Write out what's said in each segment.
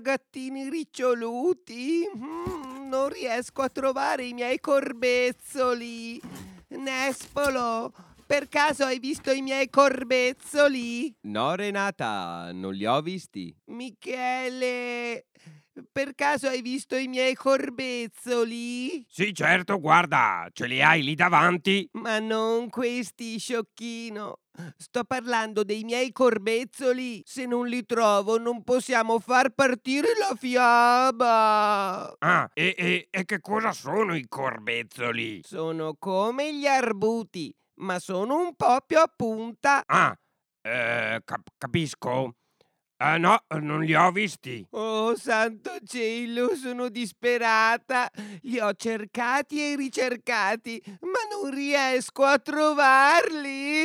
gattini riccioluti. Mm, non riesco a trovare i miei corbezzoli. Nespolo, per caso hai visto i miei corbezzoli? No, Renata, non li ho visti. Michele, per caso hai visto i miei corbezzoli? Sì, certo, guarda, ce li hai lì davanti. Ma non questi, sciocchino. Sto parlando dei miei corbezzoli. Se non li trovo, non possiamo far partire la fiaba. Ah, e, e- e che cosa sono i corbezzoli? Sono come gli arbuti, ma sono un po' più a punta. Ah, eh, cap- capisco. Ah, no, non li ho visti. Oh, santo cielo, sono disperata. Li ho cercati e ricercati, ma non riesco a trovarli.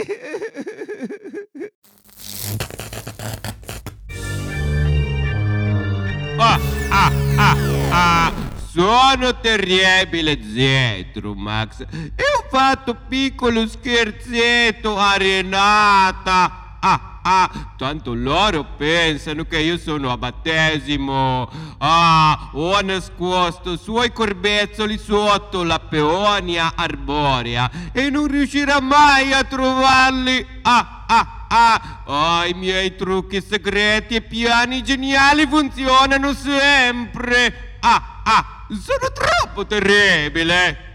Ah, ah, ah, ah. Sono terribile, Zetro, Max. E ho fatto piccolo scherzetto a Renata. Ah, ah, tanto loro pensano che io sono a battesimo. Ah, ho nascosto suoi corbezzoli sotto la peonia arborea e non riuscirà mai a trovarli. Ah, ah, ah. Ah, i miei trucchi segreti e piani geniali funzionano sempre. Ah, ah, sono troppo terribile.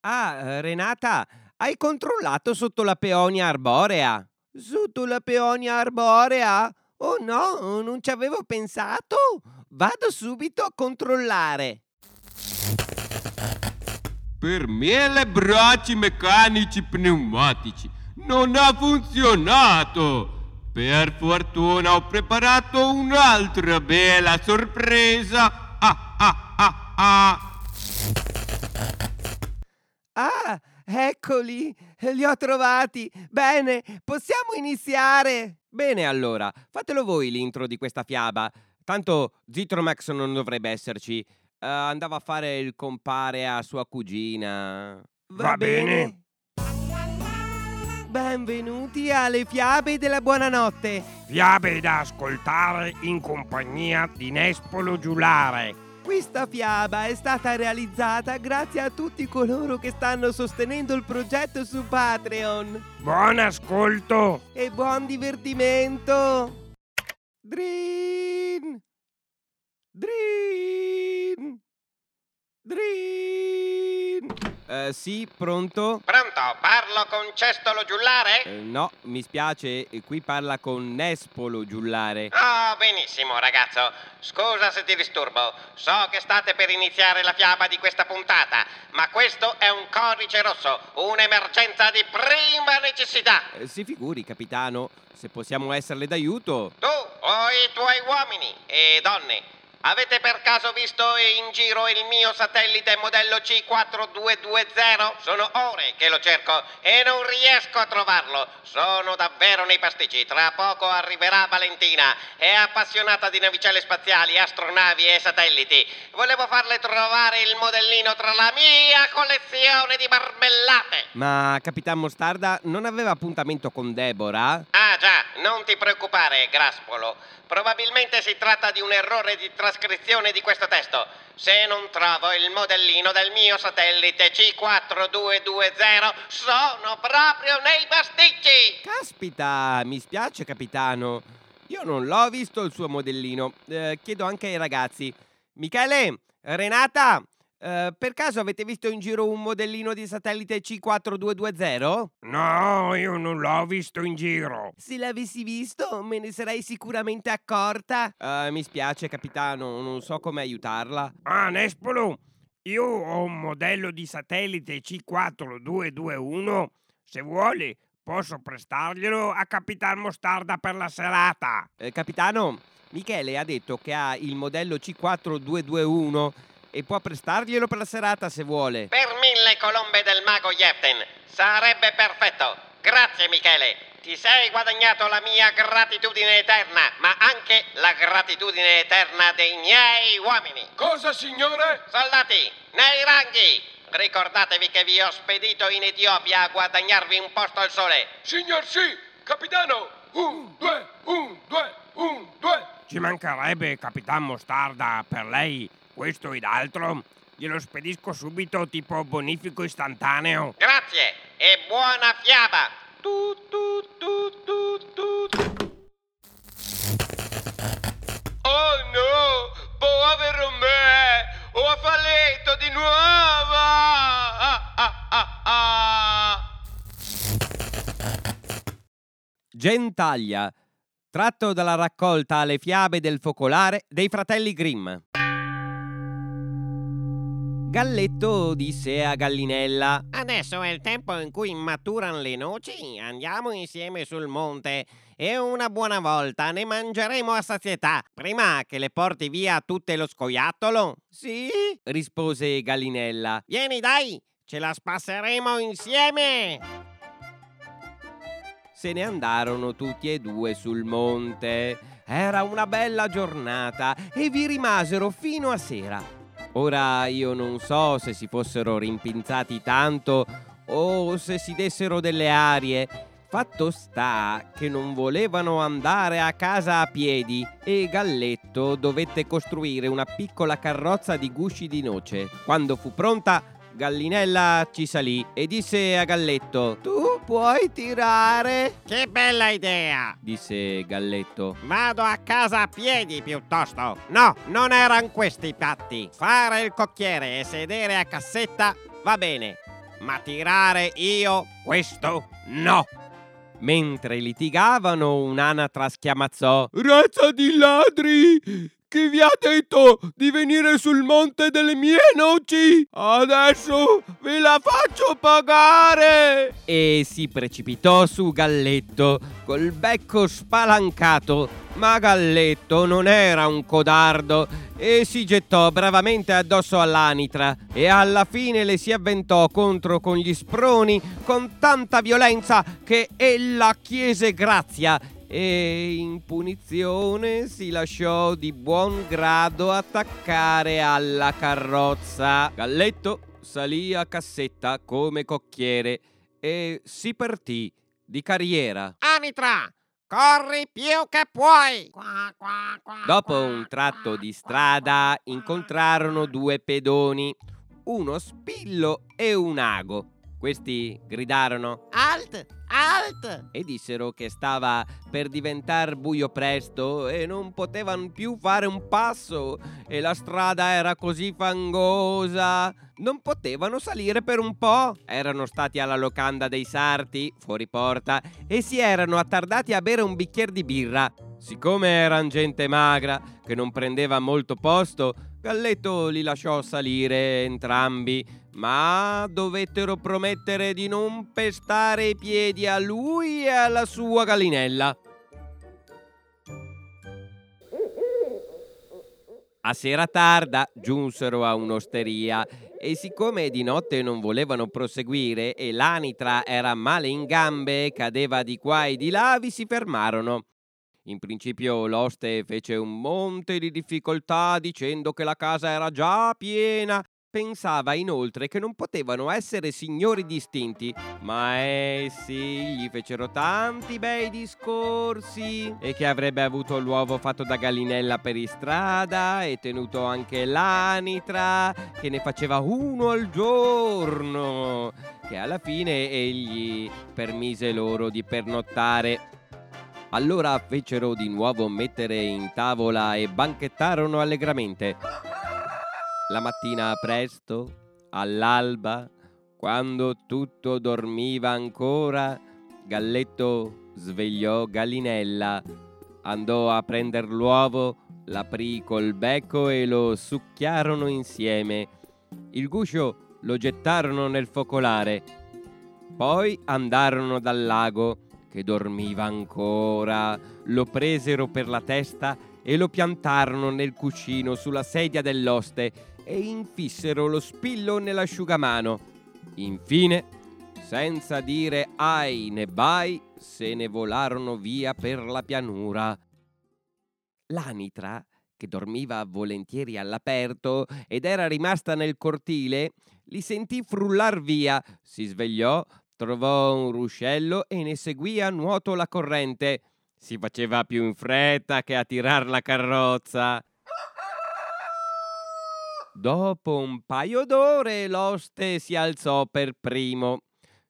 Ah, Renata, hai controllato sotto la peonia arborea? Sotto la peonia arborea? Oh no, non ci avevo pensato. Vado subito a controllare. Per mille bracci meccanici pneumatici non ha funzionato. Per fortuna ho preparato un'altra bella sorpresa. Ah, ah, ah, ah. Ah, eccoli, li ho trovati. Bene, possiamo iniziare. Bene allora, fatelo voi l'intro di questa fiaba. Tanto Zitromax non dovrebbe esserci. Eh, andava a fare il compare a sua cugina. Va bene. Benvenuti alle fiabe della buonanotte. Fiabe da ascoltare in compagnia di Nespolo Giulare. Questa fiaba è stata realizzata grazie a tutti coloro che stanno sostenendo il progetto su Patreon. Buon ascolto. E buon divertimento! Drin! Drin! Drin! Eh, sì, pronto? Pronto, parlo con Cestolo Giullare? Eh, no, mi spiace, eh, qui parla con Nespolo Giullare. Oh, benissimo, ragazzo. Scusa se ti disturbo. So che state per iniziare la fiaba di questa puntata, ma questo è un codice rosso, un'emergenza di prima necessità. Eh, si figuri, capitano, se possiamo esserle d'aiuto. Tu o i tuoi uomini e donne avete per caso visto in giro il mio satellite modello C4220? Sono ore che lo cerco e non riesco a trovarlo. Sono davvero nei pasticci. Tra poco arriverà Valentina. È appassionata di navicelle spaziali, astronavi e satelliti. Volevo farle trovare il modellino tra la mia collezione di marmellate. Ma Capitan Mostarda non aveva appuntamento con Deborah? Ah già, non ti preoccupare, Graspolo. Probabilmente si tratta di un errore di trascrizione di questo testo. Se non trovo il modellino del mio satellite C4220, sono proprio nei pasticci! Caspita, mi spiace, capitano. Io non l'ho visto il suo modellino. Eh, chiedo anche ai ragazzi. Michele, Renata, eh, per caso avete visto in giro un modellino di satellite C4220? No, io non l'ho visto in giro. Se l'avessi visto, me ne sarei sicuramente accorta. Eh, mi spiace, capitano, non so come aiutarla. Ah, Nespolo, io ho un modello di satellite C4221. Se vuole, posso prestarglielo a Capitan Mostarda per la serata. Eh, capitano, Michele ha detto che ha il modello C4221 e può prestarglielo per la serata se vuole. Per mille colombe del mago Yeften, sarebbe perfetto. Grazie Michele, ti sei guadagnato la mia gratitudine eterna, ma anche la gratitudine eterna dei miei uomini. Cosa, signore? Soldati, nei ranghi! Ricordatevi che vi ho spedito in Etiopia a guadagnarvi un posto al sole. Signor sì, capitano. un, due, un, due, un, due. Ci mancherebbe, Capitan Mostarda, per lei questo ed altro. Glielo spedisco subito, tipo bonifico istantaneo. Grazie e buona fiaba. Tu, tu, tu, tu, tu. Oh no, povero me, ho fallito di nuovo. Ah, ah, ah, ah. Gentaglia, tratto dalla raccolta Le fiabe del focolare dei fratelli Grimm. Galletto disse a Gallinella: Adesso è il tempo in cui maturano le noci. Andiamo insieme sul monte e una buona volta ne mangeremo a sazietà, prima che le porti via tutte lo scoiattolo. Sì, rispose Gallinella. Vieni dai, ce la spasseremo insieme. Se ne andarono tutti e due sul monte. Era una bella giornata e vi rimasero fino a sera. Ora io non so se si fossero rimpinzati tanto o se si dessero delle arie. Fatto sta che non volevano andare a casa a piedi e Galletto dovette costruire una piccola carrozza di gusci di noce. Quando fu pronta, Gallinella ci salì e disse a Galletto: Tu puoi tirare? Che bella idea! disse Galletto. Vado a casa a piedi piuttosto. No, non erano questi i patti. Fare il cocchiere e sedere a cassetta va bene, ma tirare io questo no. Mentre litigavano, un'anatra schiamazzò: Razza di ladri! Chi vi ha detto di venire sul monte delle mie noci? Adesso ve la faccio pagare! e si precipitò su Galletto col becco spalancato. Ma Galletto non era un codardo e si gettò bravamente addosso all'anitra e alla fine le si avventò contro con gli sproni con tanta violenza che ella chiese grazia e in punizione si lasciò di buon grado attaccare alla carrozza. Galletto salì a cassetta come cocchiere e si partì di carriera. Anitra, corri più che puoi. Qua, qua, qua, Dopo un tratto qua, di strada qua, incontrarono due pedoni, uno spillo e un ago. Questi gridarono Alt, alt. e dissero che stava per diventar buio presto e non potevano più fare un passo e la strada era così fangosa. Non potevano salire per un po'. Erano stati alla locanda dei sarti, fuori porta, e si erano attardati a bere un bicchiere di birra. Siccome eran gente magra, che non prendeva molto posto, Galletto li lasciò salire entrambi, ma dovettero promettere di non pestare i piedi a lui e alla sua gallinella. A sera tarda giunsero a un'osteria e siccome di notte non volevano proseguire e l'anitra era male in gambe cadeva di qua e di là, vi si fermarono. In principio l'oste fece un monte di difficoltà dicendo che la casa era già piena. Pensava inoltre che non potevano essere signori distinti, ma essi gli fecero tanti bei discorsi e che avrebbe avuto l'uovo fatto da gallinella per istrada e tenuto anche l'anitra, che ne faceva uno al giorno, che alla fine egli permise loro di pernottare. Allora fecero di nuovo mettere in tavola e banchettarono allegramente. La mattina presto, all'alba, quando tutto dormiva ancora, Galletto svegliò Gallinella, andò a prender l'uovo, l'aprì col becco e lo succhiarono insieme. Il guscio lo gettarono nel focolare. Poi andarono dal lago, che dormiva ancora, lo presero per la testa e lo piantarono nel cuscino sulla sedia dell'oste e infissero lo spillo nell'asciugamano. Infine, senza dire ai né bai, se ne volarono via per la pianura. L'anitra, che dormiva volentieri all'aperto ed era rimasta nel cortile, li sentì frullar via, si svegliò, trovò un ruscello e ne seguì a nuoto la corrente. Si faceva più in fretta che a tirar la carrozza. Dopo un paio d'ore l'oste si alzò per primo.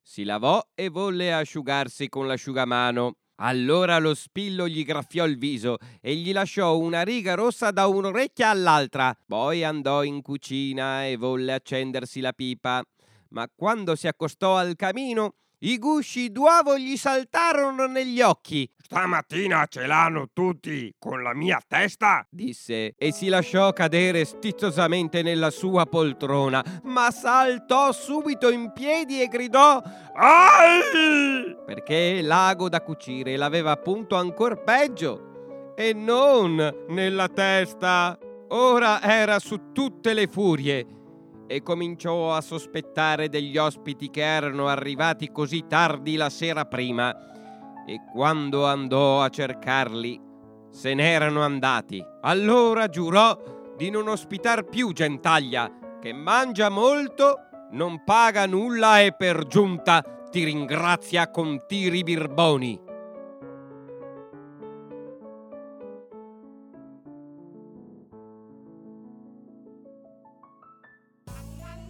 Si lavò e volle asciugarsi con l'asciugamano. Allora lo spillo gli graffiò il viso e gli lasciò una riga rossa da un'orecchia all'altra. Poi andò in cucina e volle accendersi la pipa. Ma quando si accostò al camino, i gusci d'uovo gli saltarono negli occhi. Stamattina ce l'hanno tutti con la mia testa? disse e si lasciò cadere stizzosamente nella sua poltrona, ma saltò subito in piedi e gridò Ai! perché l'ago da cucire l'aveva appunto ancor peggio e non nella testa. Ora era su tutte le furie e cominciò a sospettare degli ospiti che erano arrivati così tardi la sera prima e quando andò a cercarli se n'erano andati. Allora giurò di non ospitar più gentaglia che mangia molto, non paga nulla e per giunta ti ringrazia con tiri birboni.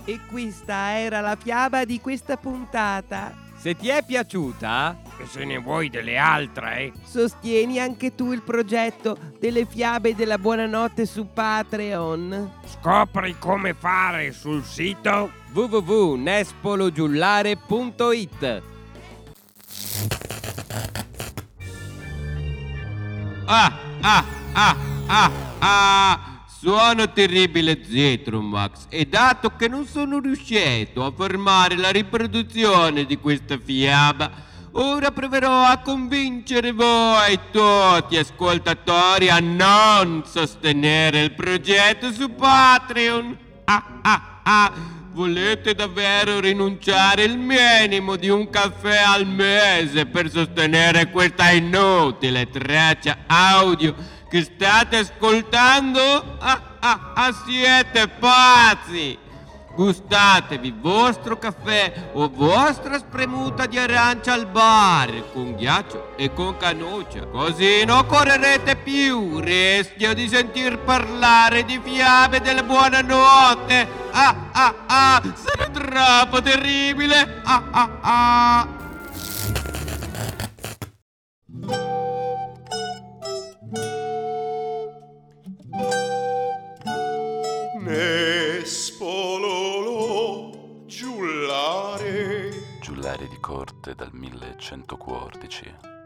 E questa era la fiaba di questa puntata. Se ti è piaciuta, E se ne vuoi delle altre, eh? Sostieni anche tu il progetto delle fiabe della buonanotte su Patreon. Scopri come fare sul sito www.nespologiullare.it Ah, ah, ah, ah, ah. Sono terribile Zetromax e dato che non sono riuscito a fermare la riproduzione di questa fiaba, ora proverò a convincere voi tutti ascoltatori a non sostenere il progetto su Patreon. Ah, ah, ah. Volete davvero rinunciare il minimo di un caffè al mese per sostenere questa inutile traccia audio che state ascoltando? Ah, ah, ah, siete pazzi! Gustatevi vostro caffè o vostra spremuta di arancia al bar con ghiaccio e con cannuccia, così non correrete più rischio di sentir parlare di fiabe della buonanotte. Ah ah ah, sono troppo terribile. Ah ah ah. Dal 1114.